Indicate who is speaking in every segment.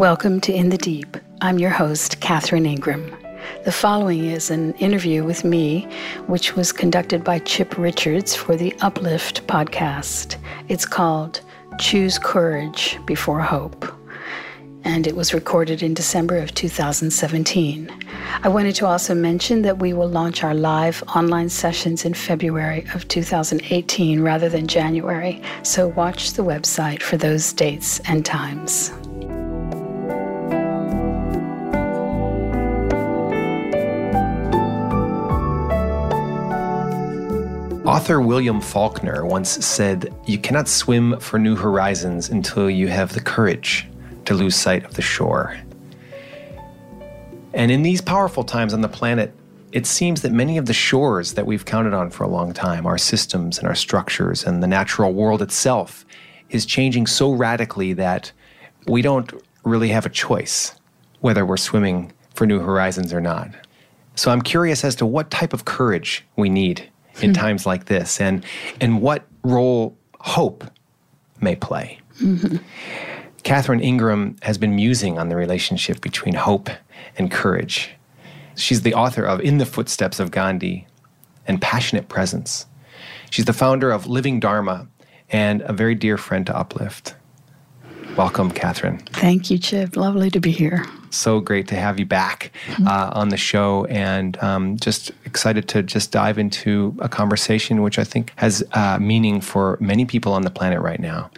Speaker 1: Welcome to In the Deep. I'm your host, Catherine Ingram. The following is an interview with me, which was conducted by Chip Richards for the Uplift podcast. It's called Choose Courage Before Hope and it was recorded in December of 2017. I wanted to also mention that we will launch our live online sessions in February of 2018 rather than January, so watch the website for those dates and times.
Speaker 2: Author William Faulkner once said, You cannot swim for new horizons until you have the courage to lose sight of the shore. And in these powerful times on the planet, it seems that many of the shores that we've counted on for a long time, our systems and our structures and the natural world itself, is changing so radically that we don't really have a choice whether we're swimming for new horizons or not. So I'm curious as to what type of courage we need in mm-hmm. times like this and, and what role hope may play. Mm-hmm. Catherine Ingram has been musing on the relationship between hope and courage. She's the author of In the Footsteps of Gandhi and Passionate Presence. She's the founder of Living Dharma and a very dear friend to Uplift. Welcome, Catherine.
Speaker 1: Thank you, Chip. Lovely to be here.
Speaker 2: So great to have you back mm-hmm. uh, on the show, and um, just excited to just dive into a conversation which I think has uh, meaning for many people on the planet right now.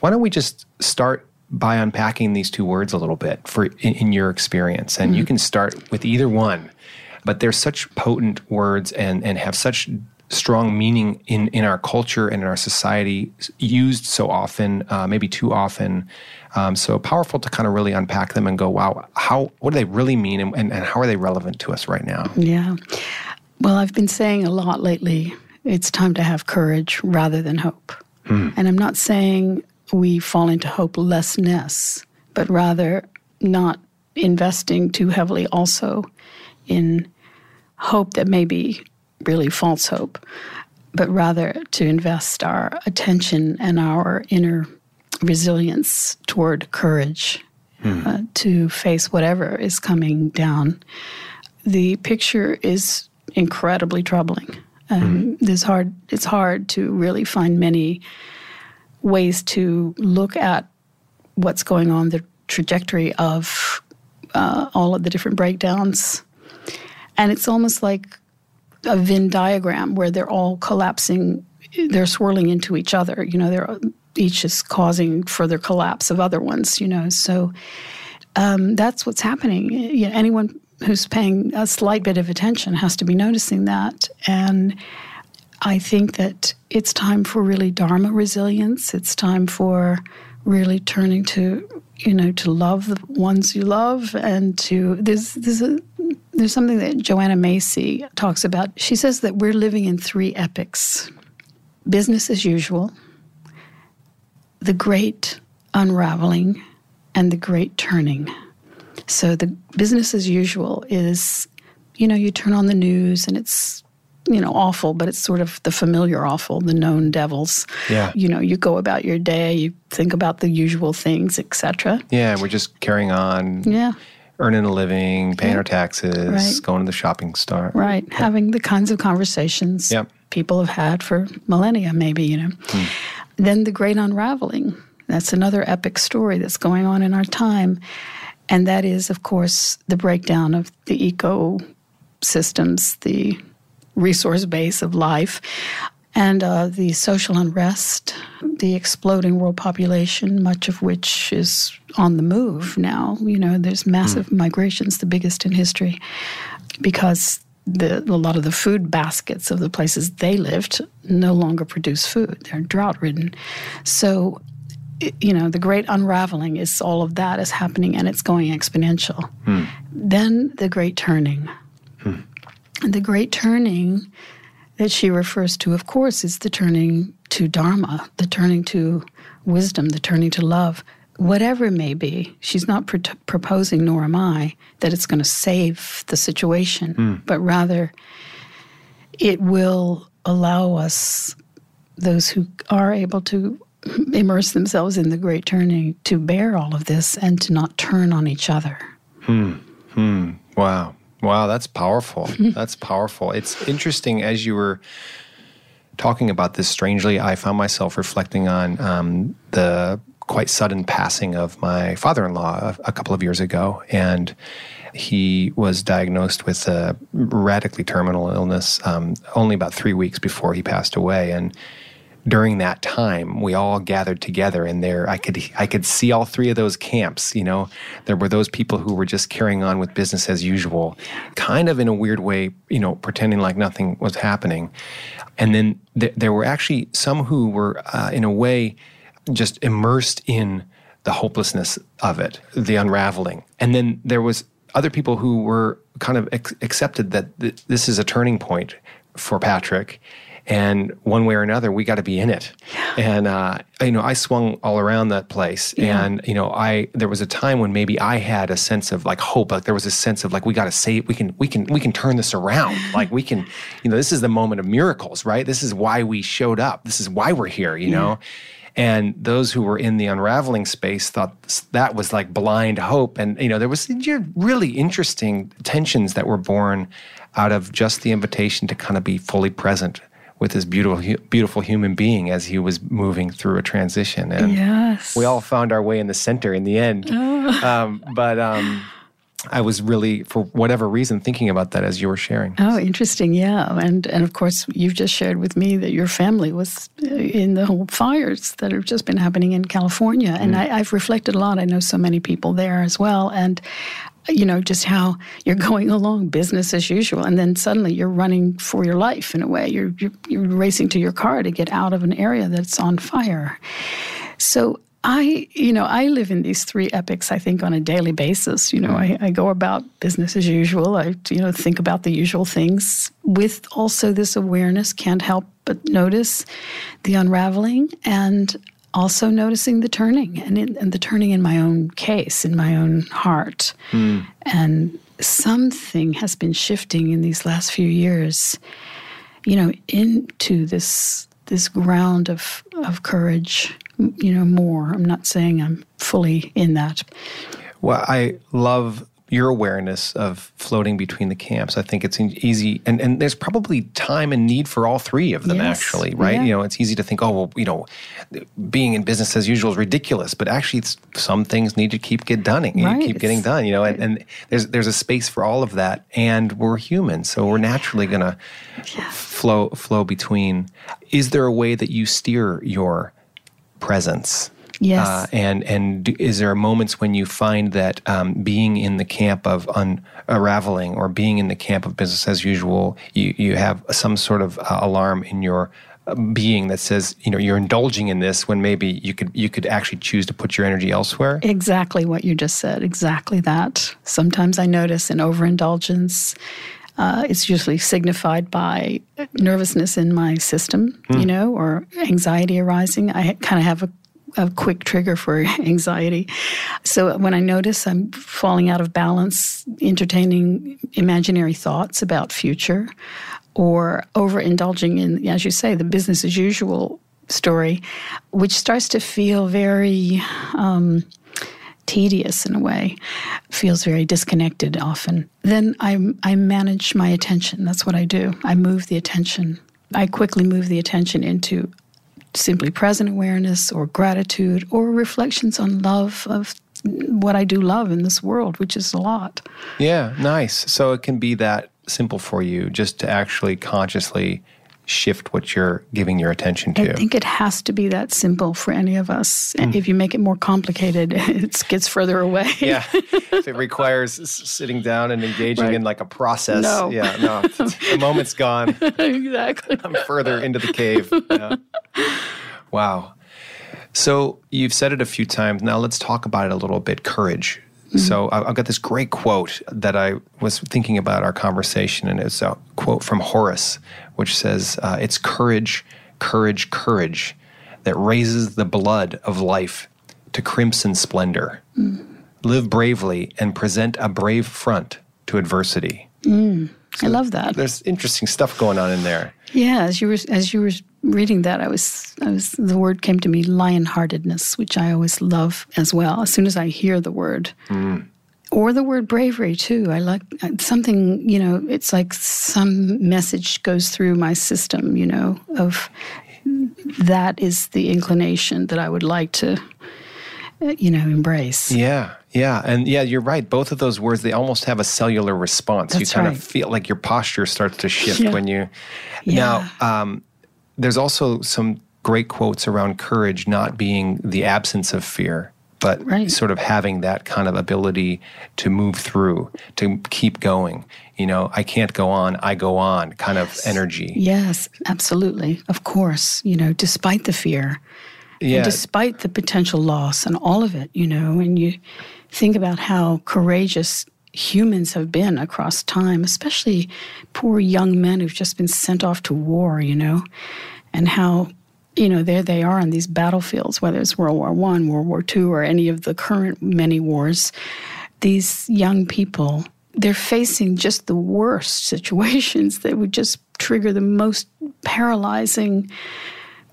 Speaker 2: Why don't we just start by unpacking these two words a little bit for in, in your experience? And mm-hmm. you can start with either one, but they're such potent words and and have such strong meaning in in our culture and in our society, used so often, uh, maybe too often. Um, so powerful to kind of really unpack them and go, wow, how what do they really mean, and, and, and how are they relevant to us right now?
Speaker 1: Yeah. Well, I've been saying a lot lately. It's time to have courage rather than hope. Mm. And I'm not saying we fall into hopelessness, but rather not investing too heavily also in hope that may be really false hope, but rather to invest our attention and our inner resilience toward courage hmm. uh, to face whatever is coming down. The picture is incredibly troubling. Um, hmm. hard. It's hard to really find many ways to look at what's going on, the trajectory of uh, all of the different breakdowns. And it's almost like a Venn diagram where they're all collapsing, they're swirling into each other. You know, they're each is causing further collapse of other ones, you know. So um, that's what's happening. You know, anyone who's paying a slight bit of attention has to be noticing that. And I think that it's time for really Dharma resilience. It's time for really turning to, you know, to love the ones you love and to there's there's a there's something that Joanna Macy talks about. She says that we're living in three epics. Business as usual, the great unraveling, and the great turning. So the business as usual is, you know, you turn on the news and it's you know, awful, but it's sort of the familiar awful, the known devils.
Speaker 2: Yeah.
Speaker 1: You know, you go about your day, you think about the usual things, etc.
Speaker 2: Yeah, we're just carrying on.
Speaker 1: Yeah.
Speaker 2: Earning a living, paying yeah. our taxes,
Speaker 1: right.
Speaker 2: going to the shopping store.
Speaker 1: Right. Yeah. Having the kinds of conversations
Speaker 2: yep.
Speaker 1: people have had for millennia, maybe, you know. Hmm. Then the great unraveling. That's another epic story that's going on in our time. And that is, of course, the breakdown of the ecosystems, the resource base of life. And uh, the social unrest, the exploding world population, much of which is on the move now. You know, there's massive mm. migrations, the biggest in history, because the, a lot of the food baskets of the places they lived no longer produce food. They're drought ridden. So, you know, the great unraveling is all of that is happening and it's going exponential. Mm. Then the great turning. Mm. The great turning that she refers to, of course, is the turning to Dharma, the turning to wisdom, the turning to love, whatever it may be. She's not pr- proposing, nor am I, that it's going to save the situation, mm. but rather it will allow us, those who are able to immerse themselves in the great turning to bear all of this and to not turn on each other.
Speaker 2: Hmm. Hmm. Wow. Wow, that's powerful. that's powerful. It's interesting as you were talking about this. Strangely, I found myself reflecting on um, the quite sudden passing of my father-in-law a, a couple of years ago, and he was diagnosed with a radically terminal illness um, only about three weeks before he passed away, and during that time we all gathered together and there i could i could see all three of those camps you know? There were those people who were just carrying on with business as usual kind of in a weird way you know pretending like nothing was happening. And then th- there were actually some who were uh, in a way just immersed in the hopelessness of it the unraveling. And then there was other people who were kind of ex- accepted that th- this is a turning point for patrick and one way or another we got to be in it. Yeah. and uh, you know i swung all around that place. Yeah. and you know i there was a time when maybe i had a sense of like hope like there was a sense of like we got to save we can we can we can turn this around. Like we can you know this is the moment of miracles right? This is why we showed up. This is why we're here you yeah. know? And those who were in the unraveling space thought that was like blind hope. And you know there was really interesting tensions that were born out of just the invitation to kind of be fully present with this beautiful, beautiful human being as he was moving through a transition.
Speaker 1: And yes.
Speaker 2: we all found our way in the center in the end. Oh. Um, but um, I was really, for whatever reason, thinking about that as you were sharing.
Speaker 1: Oh, interesting. Yeah, and and of course, you've just shared with me that your family was uh, in the whole fires that have just been happening in California, and mm. I, I've reflected a lot. I know so many people there as well, and you know, just how you're going along business as usual, and then suddenly you're running for your life in a way. You're, you're, you're racing to your car to get out of an area that's on fire. So I, you know, I live in these three epics, I think, on a daily basis. You know, mm. I, I, go about business as usual. I, you know, think about the usual things with also this awareness, can't help but notice the unraveling and also noticing the turning and, in, and the turning in my own case, in my own heart. Mm. And something has been shifting in these last few years, you know, into this this ground of of courage, you know, more. I'm not saying I'm fully in that.
Speaker 2: Well, I love your awareness of floating between the camps. I think it's easy, and, and there's probably time and need for all three of them, yes. actually, right? Yeah. You know, it's easy to think, oh, well, you know, being in business as usual is ridiculous, but actually, some things need to keep get done, right. keep getting done, you know, and, and, there's there's a space for all of that, and we're human, so we're naturally gonna yeah. flow flow between. Is there a way that you steer your presence?
Speaker 1: Yes. Uh,
Speaker 2: and and is there moments when you find that um, being in the camp of unraveling or being in the camp of business as usual, you, you have some sort of uh, alarm in your uh, being that says you know you're indulging in this when maybe you could you could actually choose to put your energy elsewhere
Speaker 1: exactly what you just said exactly that sometimes i notice an overindulgence uh, it's usually signified by nervousness in my system, mm. you know, or anxiety arising. I kind of have a a quick trigger for anxiety. So when I notice I'm falling out of balance, entertaining imaginary thoughts about future, or overindulging in, as you say, the business as usual story, which starts to feel very um, tedious in a way, feels very disconnected often. Then I, I manage my attention. That's what I do. I move the attention. I quickly move the attention into simply present awareness or gratitude or reflections on love of what I do love in this world, which is a lot.
Speaker 2: Yeah, nice. So it can be that simple for you just to actually consciously shift what you're giving your attention to.
Speaker 1: I think it has to be that simple for any of us. Mm. If you make it more complicated, it gets further away.
Speaker 2: yeah. If it requires sitting down and engaging right. in like a process.
Speaker 1: No.
Speaker 2: Yeah, no. the moment's gone.
Speaker 1: exactly.
Speaker 2: I'm further into the cave. Yeah. Wow. So you've said it a few times. Now let's talk about it a little bit courage. Mm-hmm. So I've got this great quote that I was thinking about our conversation, and it's a quote from Horace, which says, uh, It's courage, courage, courage that raises the blood of life to crimson splendor. Mm. Live bravely and present a brave front to adversity.
Speaker 1: Mm. So I love that.
Speaker 2: There's interesting stuff going on in there.
Speaker 1: Yeah, as you were as you were reading that, I was, I was, the word came to me, lionheartedness, which I always love as well. As soon as I hear the word, mm. or the word bravery too. I like uh, something, you know, it's like some message goes through my system, you know, of that is the inclination that I would like to, uh, you know, embrace.
Speaker 2: Yeah, yeah, and yeah, you're right. Both of those words they almost have a cellular response.
Speaker 1: That's
Speaker 2: you kind
Speaker 1: right.
Speaker 2: of feel like your posture starts to shift
Speaker 1: Yeah.
Speaker 2: when you.
Speaker 1: Yeah.
Speaker 2: Now, um, there's also some great quotes around courage not being the absence of fear, but
Speaker 1: Right.
Speaker 2: sort of having that kind of ability to move through, to keep going. You know, I can't go on, I go on kind of energy.
Speaker 1: Yes, absolutely. Of course, you know, despite the fear,
Speaker 2: Yeah.
Speaker 1: and despite the potential loss and all of it, you know, and you think about how courageous humans have been across time, especially poor young men who've just been sent off to war, you know, and how, you know, there they are on these battlefields, whether it's World War One, World War Two, or any of the current many wars. These young people, they're facing just the worst situations that would just trigger the most paralyzing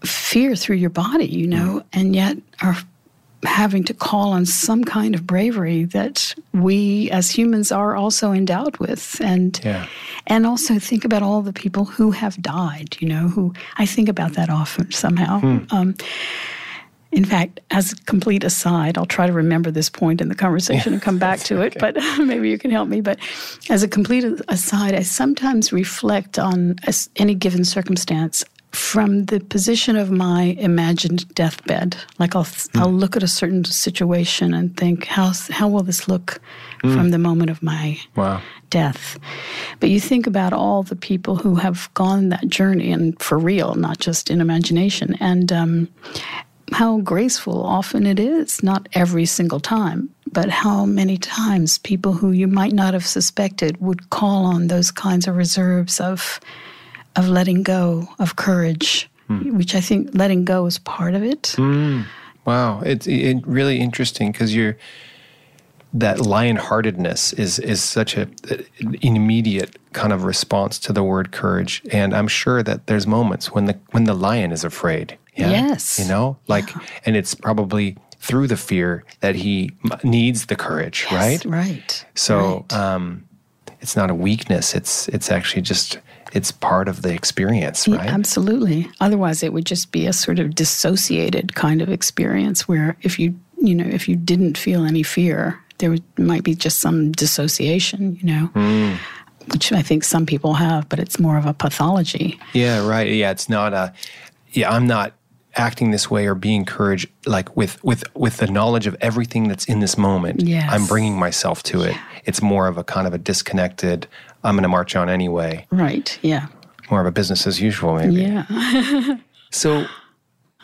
Speaker 1: fear through your body, you know, and yet are having to call on some kind of bravery that we as humans are also endowed with and
Speaker 2: Yeah.
Speaker 1: and also think about all the people who have died you know who i think about that often somehow um, in fact, as a complete aside, I'll try to remember this point in the conversation and come back to it, but maybe you can help me. But as a complete aside, I sometimes reflect on any given circumstance from the position of my imagined deathbed. Like I'll, I'll look at a certain situation and think, how, how will this look from the moment of my
Speaker 2: Wow.
Speaker 1: death. But you think about all the people who have gone that journey and for real, not just in imagination, and um, how graceful often it is, not every single time, but how many times people who you might not have suspected would call on those kinds of reserves of of letting go, of courage, hmm. which I think letting go is part of it. Hmm.
Speaker 2: Wow, it's it really interesting because you're that lion-heartedness is is such a an immediate kind of response to the word courage, and I'm sure that there's moments when the when the lion is afraid. Yeah?
Speaker 1: Yes.
Speaker 2: you know, like, and it's probably through the fear that he needs the courage, right?
Speaker 1: Right.
Speaker 2: So
Speaker 1: right.
Speaker 2: um, it's not a weakness. It's it's actually just it's part of the experience,
Speaker 1: Yeah,
Speaker 2: right?
Speaker 1: absolutely. Otherwise, it would just be a sort of dissociated kind of experience where if you, you know, if you didn't feel any fear, there would, might be just some dissociation, you know,
Speaker 2: Hmm.
Speaker 1: which I think some people have, but it's more of a pathology.
Speaker 2: Yeah, right. Yeah, it's not a. Yeah, I'm not acting this way or being courage like with with with the knowledge of everything that's in this moment.
Speaker 1: Yes.
Speaker 2: I'm bringing myself to it. It's more of a kind of a disconnected. I'm going to march on anyway.
Speaker 1: Right. Yeah.
Speaker 2: More of a business as usual, maybe.
Speaker 1: Yeah.
Speaker 2: So,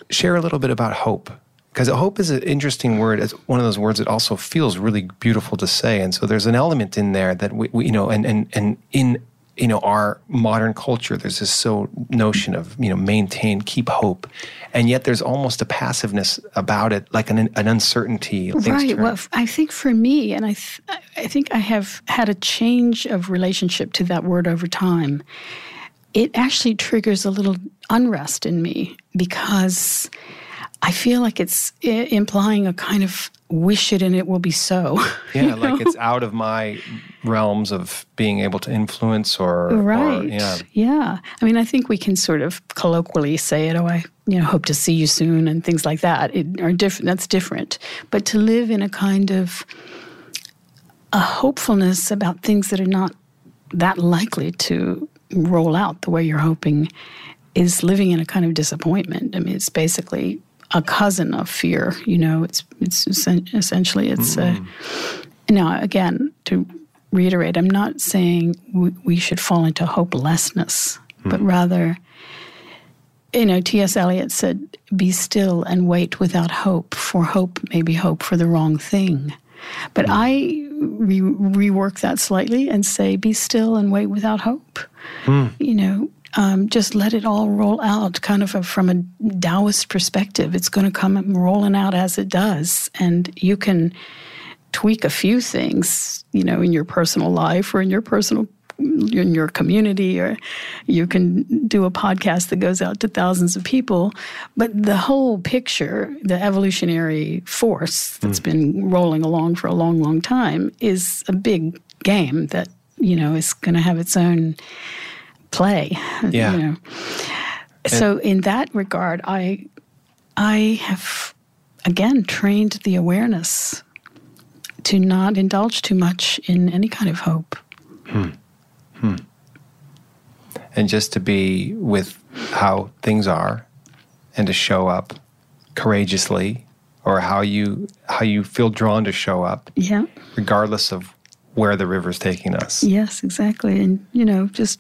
Speaker 2: share a little bit about hope. Because hope is an interesting word. It's one of those words that also feels really beautiful to say. And so there's an element in there that we, we you know, and, and, and in, you know, our modern culture, there's this so notion of, you know, maintain, keep hope. And yet there's almost a passiveness about it, like an, an uncertainty.
Speaker 1: right. Well, f- I think for me, and I, th- I think I have had a change of relationship to that word over time. It actually triggers a little unrest in me because I feel like it's I- implying a kind of wish it and it will be so.
Speaker 2: yeah, like it's out of my realms of being able to influence or, or
Speaker 1: Right.
Speaker 2: yeah.
Speaker 1: Yeah. I mean, I think we can sort of colloquially say it, oh, I you know, hope to see you soon and things like that. It are different that's different. But to live in a kind of a hopefulness about things that are not that likely to roll out the way you're hoping is living in a kind of disappointment. I mean, it's basically a cousin of fear. You know, it's it's essentially it's. Uh, now, again, to reiterate, I'm not saying we, we should fall into hopelessness, but hmm. rather, you know, T.S. Eliot said, "Be still and wait without hope, for hope may be hope for the wrong thing." But hmm. I re- rework that slightly and say, "Be still and wait without hope." Hmm. You know, um, just let it all roll out, kind of a, from a Taoist perspective. It's going to come rolling out as it does, and you can tweak a few things, you know, in your personal life or in your personal in your community, or you can do a podcast that goes out to thousands of people. But the whole picture, the evolutionary force that's mm. been rolling along for a long, long time, is a big game that you know is going to have its own play.
Speaker 2: Yeah.
Speaker 1: You know. So in that regard, I I have again trained the awareness to not indulge too much in any kind of hope. Hmm.
Speaker 2: Hmm. And just to be with how things are and to show up courageously or how you how you feel drawn to show up.
Speaker 1: Yeah.
Speaker 2: Regardless of where the river's taking us.
Speaker 1: Yes, exactly. And you know, just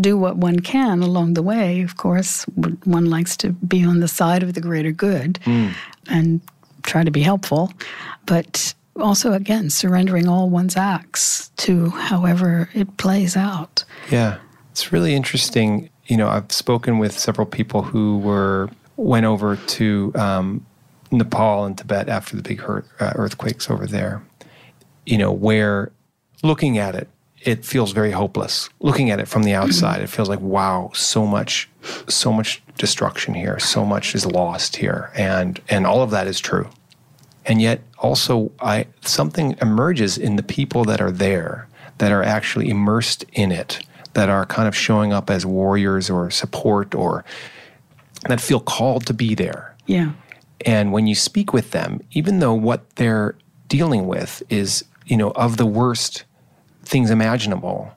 Speaker 1: do what one can along the way. Of course, one likes to be on the side of the greater good mm. and try to be helpful, but also, again, surrendering all one's acts to however it plays out.
Speaker 2: Yeah, it's really interesting. You know, I've spoken with several people who were went over to um, Nepal and Tibet after the big hurt, uh, earthquakes over there. You know, where looking at it, it feels very hopeless. Looking at it from the outside, it feels like wow, so much, so much destruction here, so much is lost here, and and all of that is true. And yet, also, I something emerges in the people that are there, that are actually immersed in it, that are kind of showing up as warriors or support, or that feel called to be there.
Speaker 1: Yeah.
Speaker 2: And when you speak with them, even though what they're dealing with is, you know, of the worst things imaginable.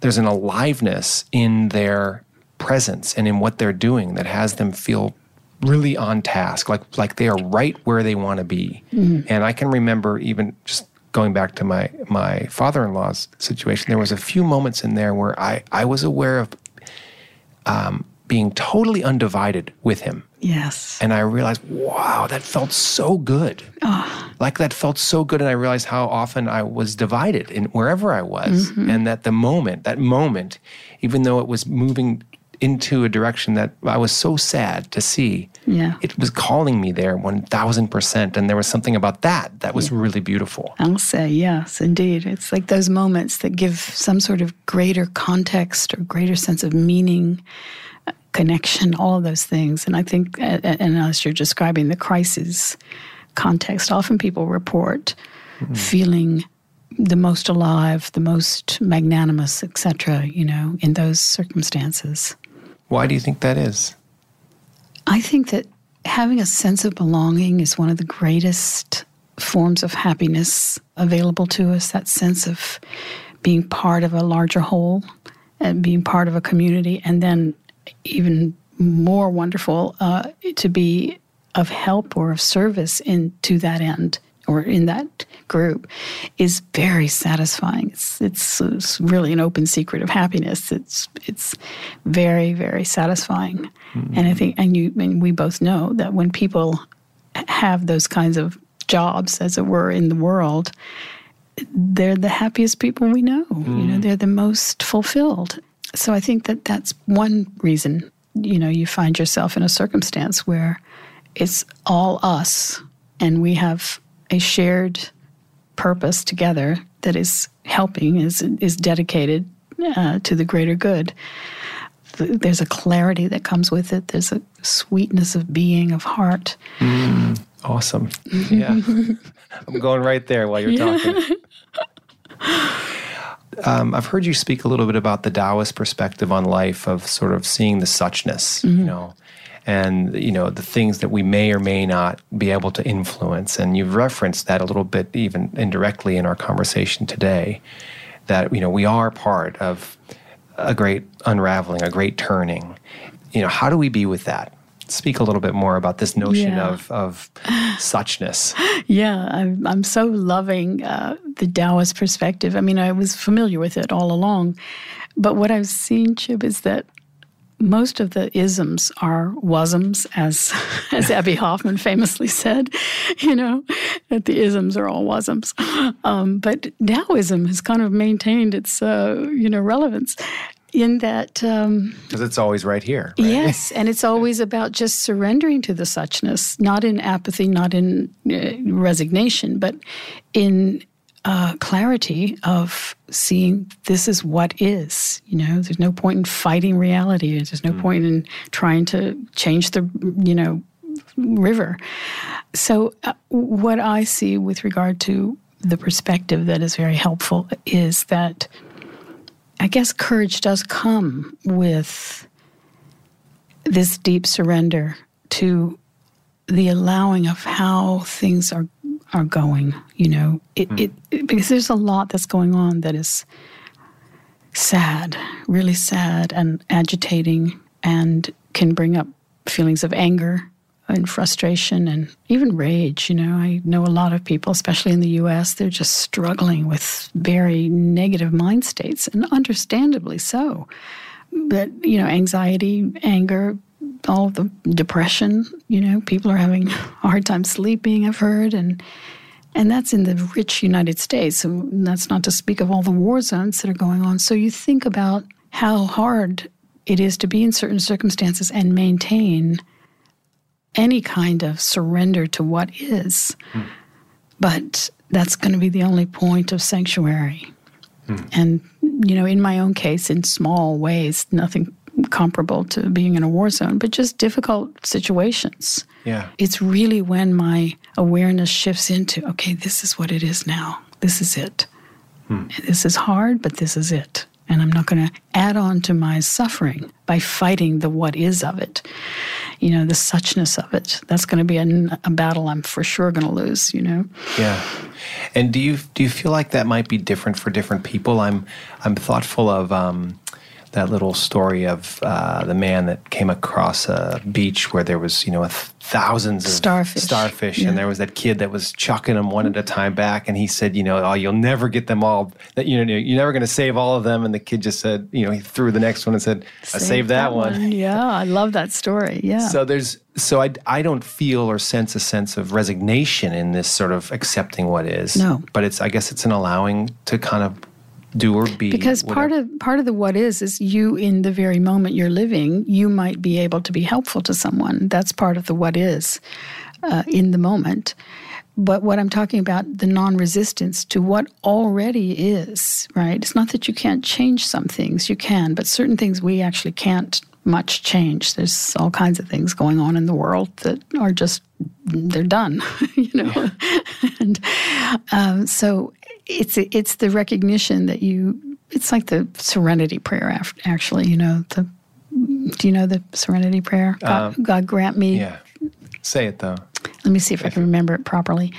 Speaker 2: There's an aliveness in their presence and in what they're doing that has them feel really on task, like like they are right where they want to be. Mm-hmm. And I can remember even just going back to my my father-in-law's situation, there was a few moments in there where I I was aware of um, being totally undivided with him.
Speaker 1: Yes.
Speaker 2: And I realized, wow, that felt so good. Oh. Like that felt so good. And I realized how often I was divided in wherever I was. Mm-hmm. And that the moment, that moment, even though it was moving into a direction that I was so sad to see.
Speaker 1: Yeah.
Speaker 2: It was calling me there 1000%. And there was something about that that was really beautiful.
Speaker 1: I'll say, yes, indeed. It's like those moments that give some sort of greater context or greater sense of meaning connection, all of those things. And I think, and as you're describing the crisis context, often people report mm-hmm. feeling the most alive, the most magnanimous, etc., you know, in those circumstances.
Speaker 2: Why do you think that is?
Speaker 1: I think that having a sense of belonging is one of the greatest forms of happiness available to us, that sense of being part of a larger whole and being part of a community, and then even more wonderful uh, to be of help or of service in to that end or in that group is very satisfying. It's, it's, it's really an open secret of happiness. It's it's very very satisfying, mm-hmm. and I think and you and we both know that when people have those kinds of jobs, as it were, in the world, they're the happiest people we know. Mm-hmm. You know, mm. they're the most fulfilled, so I think that that's one reason, you know, you find yourself in a circumstance where it's all us and we have a shared purpose together that is helping, is, is dedicated uh, to the greater good. There's a clarity that comes with it. There's a sweetness of being, of heart.
Speaker 2: Mm, awesome. Yeah. I'm going right there while you're yeah. talking. Um, I've heard you speak a little bit about the Taoist perspective on life of sort of seeing the suchness, mm-hmm. you know, and you know the things that we may or may not be able to influence. And you've referenced that a little bit, even indirectly, in our conversation today. That you know we are part of a great unraveling, a great turning. You know, how do we be with that? speak a little bit more about this notion yeah. of, of suchness.
Speaker 1: Yeah, I'm, I'm so loving uh, the Taoist perspective. I mean, I was familiar with it all along, but what I've seen, Chip, is that most of the isms are wasms, as as Abbie Hoffman famously said. You know that the isms are all wasms, um, but Taoism has kind of maintained its uh, you know relevance, in that because um,
Speaker 2: it's always right here
Speaker 1: right? yes and it's always about just surrendering to the suchness not in apathy not in uh, resignation but in uh, clarity of seeing this is what is. You know, there's no point in fighting reality. There's no mm. point in trying to change the, you know, river. So, uh, what I see with regard to the perspective that is very helpful is that I guess courage does come with this deep surrender to the allowing of how things are are going. You know, it, mm. it, it, because there's a lot that's going on that is sad, really sad and agitating, and can bring up feelings of anger and frustration and even rage. You know, I know a lot of people, especially in the U.S., they're just struggling with very negative mind states, and understandably so. But you know, anxiety, anger, all the depression. You know, people are having a hard time sleeping. I've heard, and and that's in the rich United States. So that's not to speak of all the war zones that are going on. So you think about how hard it is to be in certain circumstances and maintain any kind of surrender to what is. Mm. But that's going to be the only point of sanctuary. Mm. And, you know, in my own case, in small ways, nothing comparable to being in a war zone, but just difficult situations.
Speaker 2: Yeah.
Speaker 1: It's really when my awareness shifts into, okay, this is what it is now. This is it. Hmm. This is hard, but this is it. And I'm not going to add on to my suffering by fighting the what is of it, you know, the suchness of it. That's going to be a, a battle I'm for sure going to lose, you know.
Speaker 2: Yeah. And do you do you feel like that might be different for different people? I'm I'm thoughtful of um, that little story of uh, the man that came across a beach where there was, you know, thousands of
Speaker 1: starfish,
Speaker 2: starfish yeah. and there was that kid that was chucking them one at a time back, and he said, you know, oh, you'll never get them all. That you know, you're never going to save all of them. And the kid just said, you know, he threw the next one and said, I saved that, that one. one.
Speaker 1: Yeah, I love that story. Yeah.
Speaker 2: So there's, so I, I don't feel or sense a sense of resignation in this sort of accepting what is.
Speaker 1: No.
Speaker 2: But it's, I guess, it's an allowing to kind of do or be
Speaker 1: because whatever. part of part of the what is is you in the very moment you're living you might be able to be helpful to someone. That's part of the what is uh, in the moment. But what i'm talking about the non-resistance to what already is right? It's not that you can't change some things you can but certain things we actually can't much change. There's all kinds of things going on in the world that are just they're done you know? Yeah. and um, so it's it's the recognition that you it's like the serenity prayer actually you know the do you know the serenity prayer? God, um, god grant me
Speaker 2: yeah. Say it though.
Speaker 1: Let me see if i can remember it properly.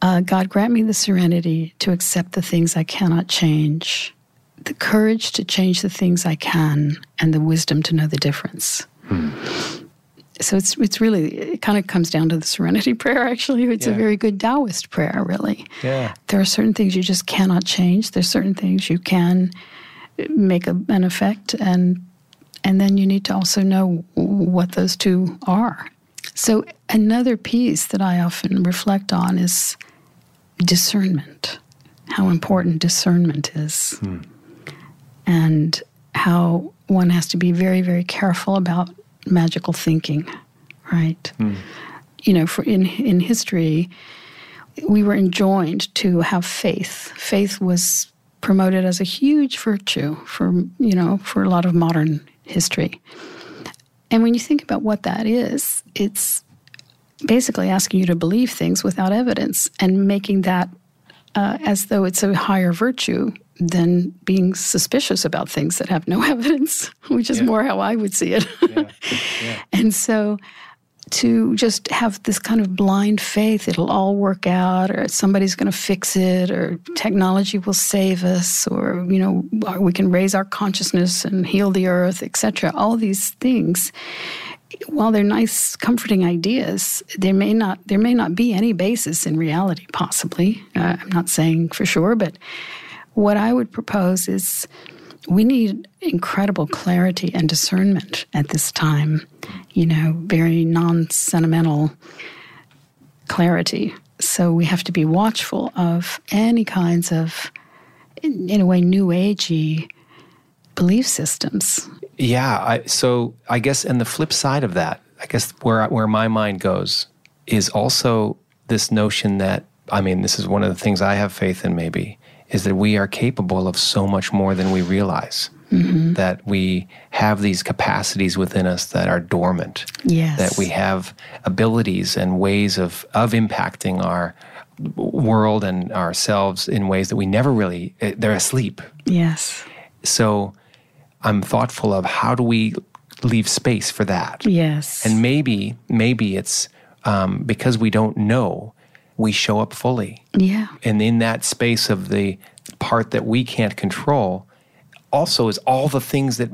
Speaker 1: Uh, god grant me the serenity to accept the things i cannot change the courage to change the things i can and the wisdom to know the difference. Hmm so it's it's really it kind of comes down to the serenity prayer actually. It's yeah. a very good taoist prayer really.
Speaker 2: Yeah.
Speaker 1: There are certain things you just cannot change. There's certain things you can make a, an effect and and then you need to also know what those two are. So another piece that i often reflect on is discernment how important discernment is. Hmm. and how one has to be very very careful about magical thinking, right? Mm. You know, for in in history, we were enjoined to have faith. Faith was promoted as a huge virtue for you know for a lot of modern history. And when you think about what that is, it's basically asking you to believe things without evidence and making that uh, as though it's a higher virtue than being suspicious about things that have no evidence, which is yeah. more how I would see it. Yeah. Yeah. and so to just have this kind of blind faith it'll all work out or somebody's going to fix it or technology will save us or you know we can raise our consciousness and heal the earth etc all these things while they're nice comforting ideas there may not there may not be any basis in reality possibly uh, i'm not saying for sure but what I would propose is we need incredible clarity and discernment at this time, you know, very non sentimental clarity. So we have to be watchful of any kinds of, in, in a way, new agey belief systems.
Speaker 2: Yeah. I, so I guess, and the flip side of that, I guess where where my mind goes is also this notion that I mean, this is one of the things I have faith in, maybe, is that we are capable of so much more than we realize. Mm-hmm. That we have these capacities within us that are dormant.
Speaker 1: Yes.
Speaker 2: That we have abilities and ways of, of impacting our world and ourselves in ways that we never really, eh, they're asleep.
Speaker 1: Yes.
Speaker 2: So I'm thoughtful of how do we leave space for that?
Speaker 1: Yes.
Speaker 2: And maybe, maybe it's um, because we don't know, we show up fully.
Speaker 1: Yeah.
Speaker 2: And in that space of the part that we can't control, also is all the things that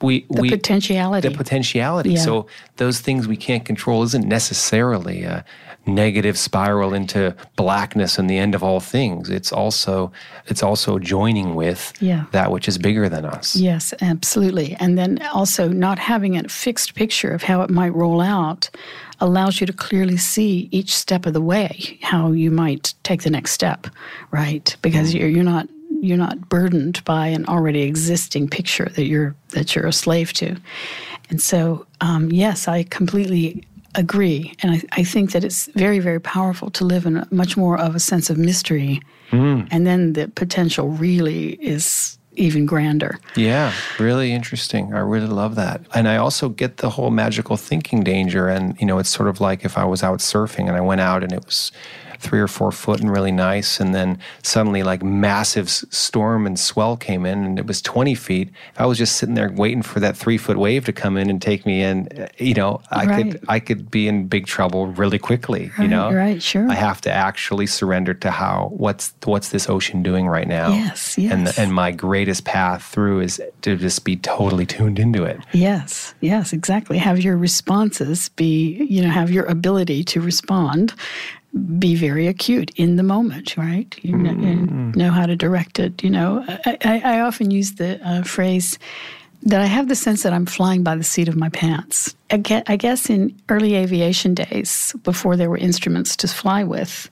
Speaker 2: we
Speaker 1: the
Speaker 2: we
Speaker 1: potentiality.
Speaker 2: the potentiality.
Speaker 1: Yeah.
Speaker 2: So those things we can't control isn't necessarily a negative spiral into blackness and the end of all things. It's also it's also joining with
Speaker 1: Yeah.
Speaker 2: that which is bigger than us.
Speaker 1: Yes, absolutely. And then also not having a fixed picture of how it might roll out allows you to clearly see each step of the way how you might take the next step, right? Because you're you're not you're not burdened by an already existing picture that you're that you're a slave to. And so, um, yes, I completely agree, and I, I think that it's very, very powerful to live in a, much more of a sense of mystery, mm. and then the potential really is even grander.
Speaker 2: Yeah, really interesting. I really love that. And I also get the whole magical thinking danger. And, you know, it's sort of like if I was out surfing and I went out and it was three or four foot and really nice. And then suddenly, like, massive storm and swell came in and it was 20 feet. If I was just sitting there waiting for that three foot wave to come in and take me in, uh, you know, I
Speaker 1: Right.
Speaker 2: could I could be in big trouble really quickly, you know?
Speaker 1: right, sure.
Speaker 2: I have to actually surrender to how, what's, what's this ocean doing right now?
Speaker 1: Yes, yes.
Speaker 2: And, and my greatest path through is to just be totally tuned into it.
Speaker 1: Yes, yes, exactly. Have your responses be, you know, have your ability to respond be very acute in the moment, right? You know, you know how to direct it. You know, I, I, I often use the uh, phrase that I have the sense that I'm flying by the seat of my pants. I guess in early aviation days, before there were instruments to fly with,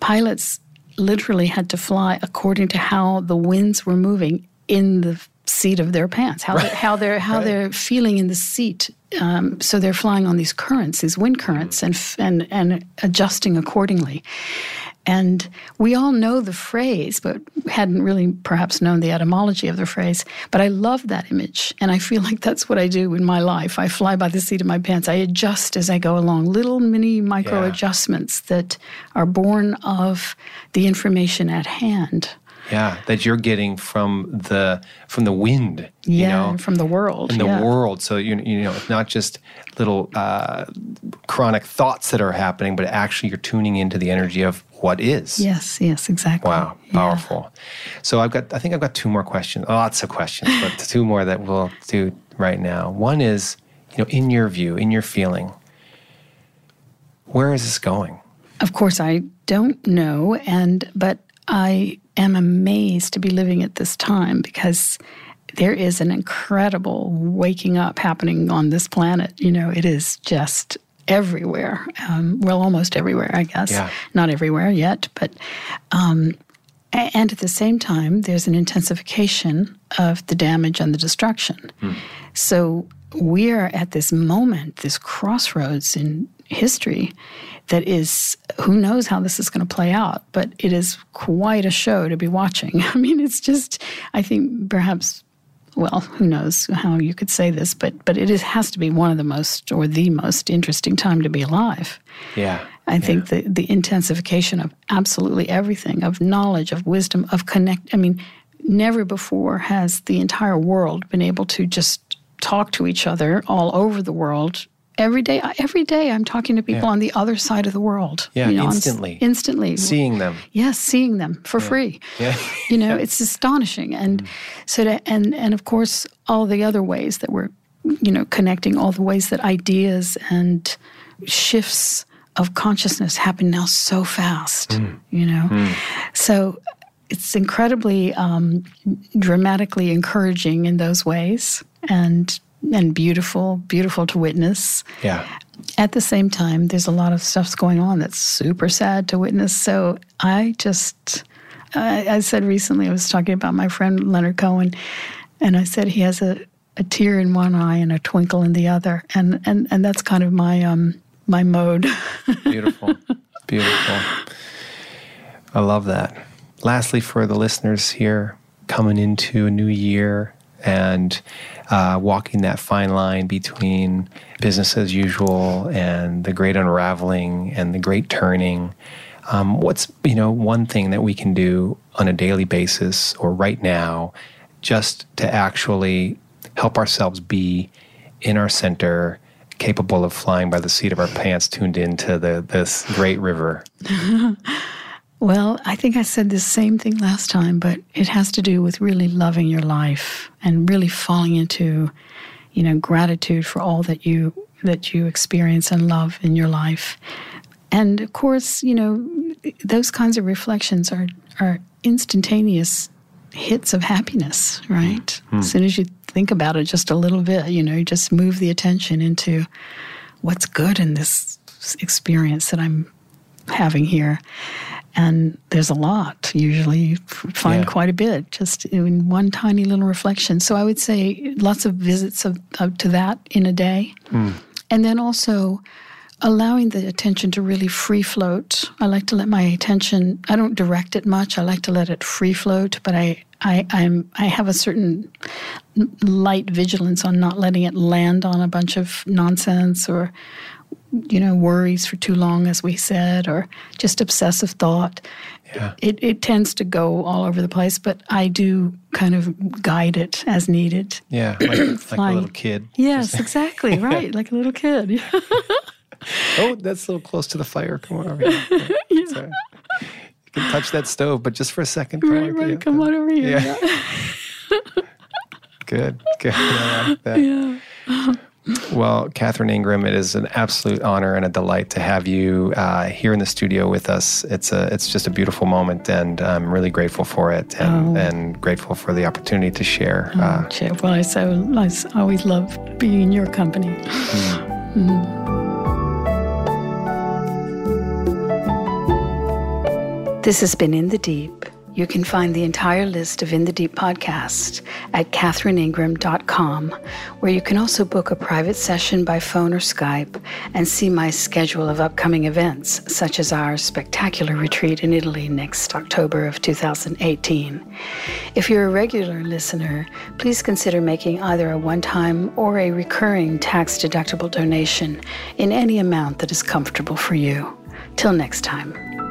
Speaker 1: pilots literally had to fly according to how the winds were moving in the seat of their pants, how they're, how they're how they're feeling in the seat. Um, so they're flying on these currents, these wind currents, and and and adjusting accordingly. And we all know the phrase, but hadn't really perhaps known the etymology of the phrase. But I love that image. And I feel like that's what I do in my life. I fly by the seat of my pants. I adjust as I go along, little mini micro
Speaker 2: Yeah.
Speaker 1: adjustments that are born of the information at hand.
Speaker 2: Yeah, that you're getting from the from the wind, you
Speaker 1: Yeah,
Speaker 2: know,
Speaker 1: and from the world.
Speaker 2: in the
Speaker 1: yeah.
Speaker 2: world. So you you know, it's not just little uh, chronic thoughts that are happening, but actually you're tuning into the energy of what is.
Speaker 1: Yes, yes, exactly.
Speaker 2: Wow,
Speaker 1: Yeah.
Speaker 2: powerful. So I've got, I think I've got two more questions, lots of questions, but two more that we'll do right now. One is, you know, in your view, in your feeling, where is this going?
Speaker 1: Of course, I don't know, and but I am amazed to be living at this time because there is an incredible waking up happening on this planet. You know, it is just everywhere. Um, well, almost everywhere, I guess.
Speaker 2: Yeah.
Speaker 1: Not everywhere yet, but. Um, and at the same time, there's an intensification of the damage and the destruction. So we are at this moment, this crossroads in history that is, who knows how this is going to play out, but it is quite a show to be watching. I mean, it's just, I think perhaps, well, who knows how you could say this, but, but it is, has to be one of the most or the most interesting time to be alive.
Speaker 2: Yeah.
Speaker 1: I think the, the intensification of absolutely everything, of knowledge, of wisdom, of connect. I mean, never before has the entire world been able to just talk to each other all over the world. Every day, every day, I'm talking to people
Speaker 2: Yeah.
Speaker 1: on the other side of the world.
Speaker 2: Yeah,
Speaker 1: on s-
Speaker 2: instantly.
Speaker 1: instantly.
Speaker 2: Seeing them.
Speaker 1: Yes, seeing them for free.
Speaker 2: Yeah.
Speaker 1: You know, it's astonishing. And mm. so to, and and of course all the other ways that we're you know connecting all the ways that ideas and shifts of consciousness happen now so fast, mm. you know. Mm. So it's incredibly um, dramatically encouraging in those ways and and beautiful, beautiful to witness.
Speaker 2: Yeah.
Speaker 1: At the same time, there's a lot of stuff's going on that's super sad to witness. So I just, I, I said recently, I was talking about my friend Leonard Cohen, and I said he has a, a tear in one eye and a twinkle in the other, and and and that's kind of my um my mode.
Speaker 2: Beautiful. Beautiful. I love that. Lastly, for the listeners here coming into a new year and uh, walking that fine line between business as usual and the great unraveling and the great turning. Um, what's you know one thing that we can do on a daily basis or right now, just to actually help ourselves be in our center, capable of flying by the seat of our pants, tuned into the this great river.
Speaker 1: Well, I think I said the same thing last time, but it has to do with really loving your life and really falling into, you know, gratitude for all that you that you experience and love in your life. And of course, you know, those kinds of reflections are are instantaneous hits of happiness, right? Mm. As soon as you think about it just a little bit, you know, you just move the attention into what's good in this experience that I'm having here. And there's a lot. Usually, you find yeah. quite a bit just in one tiny little reflection. So I would say lots of visits of, of to that in a day, mm. and then also allowing the attention to really free float. I like to let my attention. I don't direct it much. I like to let it free float, but I I, I'm I have a certain light vigilance on not letting it land on a bunch of nonsense or you know, worries for too long, as we said, or just obsessive thought. Yeah. It, it tends to go all over the place, but I do kind of guide it as needed.
Speaker 2: Yeah, like, like a little kid.
Speaker 1: Yes, exactly. Right, like a little kid.
Speaker 2: oh, that's a little close to the fire. Come on over here. Yeah. You can touch that stove, but just for a second.
Speaker 1: Come right, on, right. Come on over here. Yeah.
Speaker 2: good, good. I like that. Yeah. Well, Catherine Ingram, it is an absolute honor and a delight to have you uh, here in the studio with us. It's a, it's just a beautiful moment, and I'm really grateful for it, and, oh. and grateful for the opportunity to share.
Speaker 1: Oh, uh, well, I so I always love being in your company. Mm. Mm. This has been In the Deep you can find the entire list of In the Deep podcasts at catherineingram.com, where you can also book a private session by phone or Skype and see my schedule of upcoming events, such as our spectacular retreat in Italy next October of 2018. If you're a regular listener, please consider making either a one time or a recurring tax deductible donation in any amount that is comfortable for you. Till next time.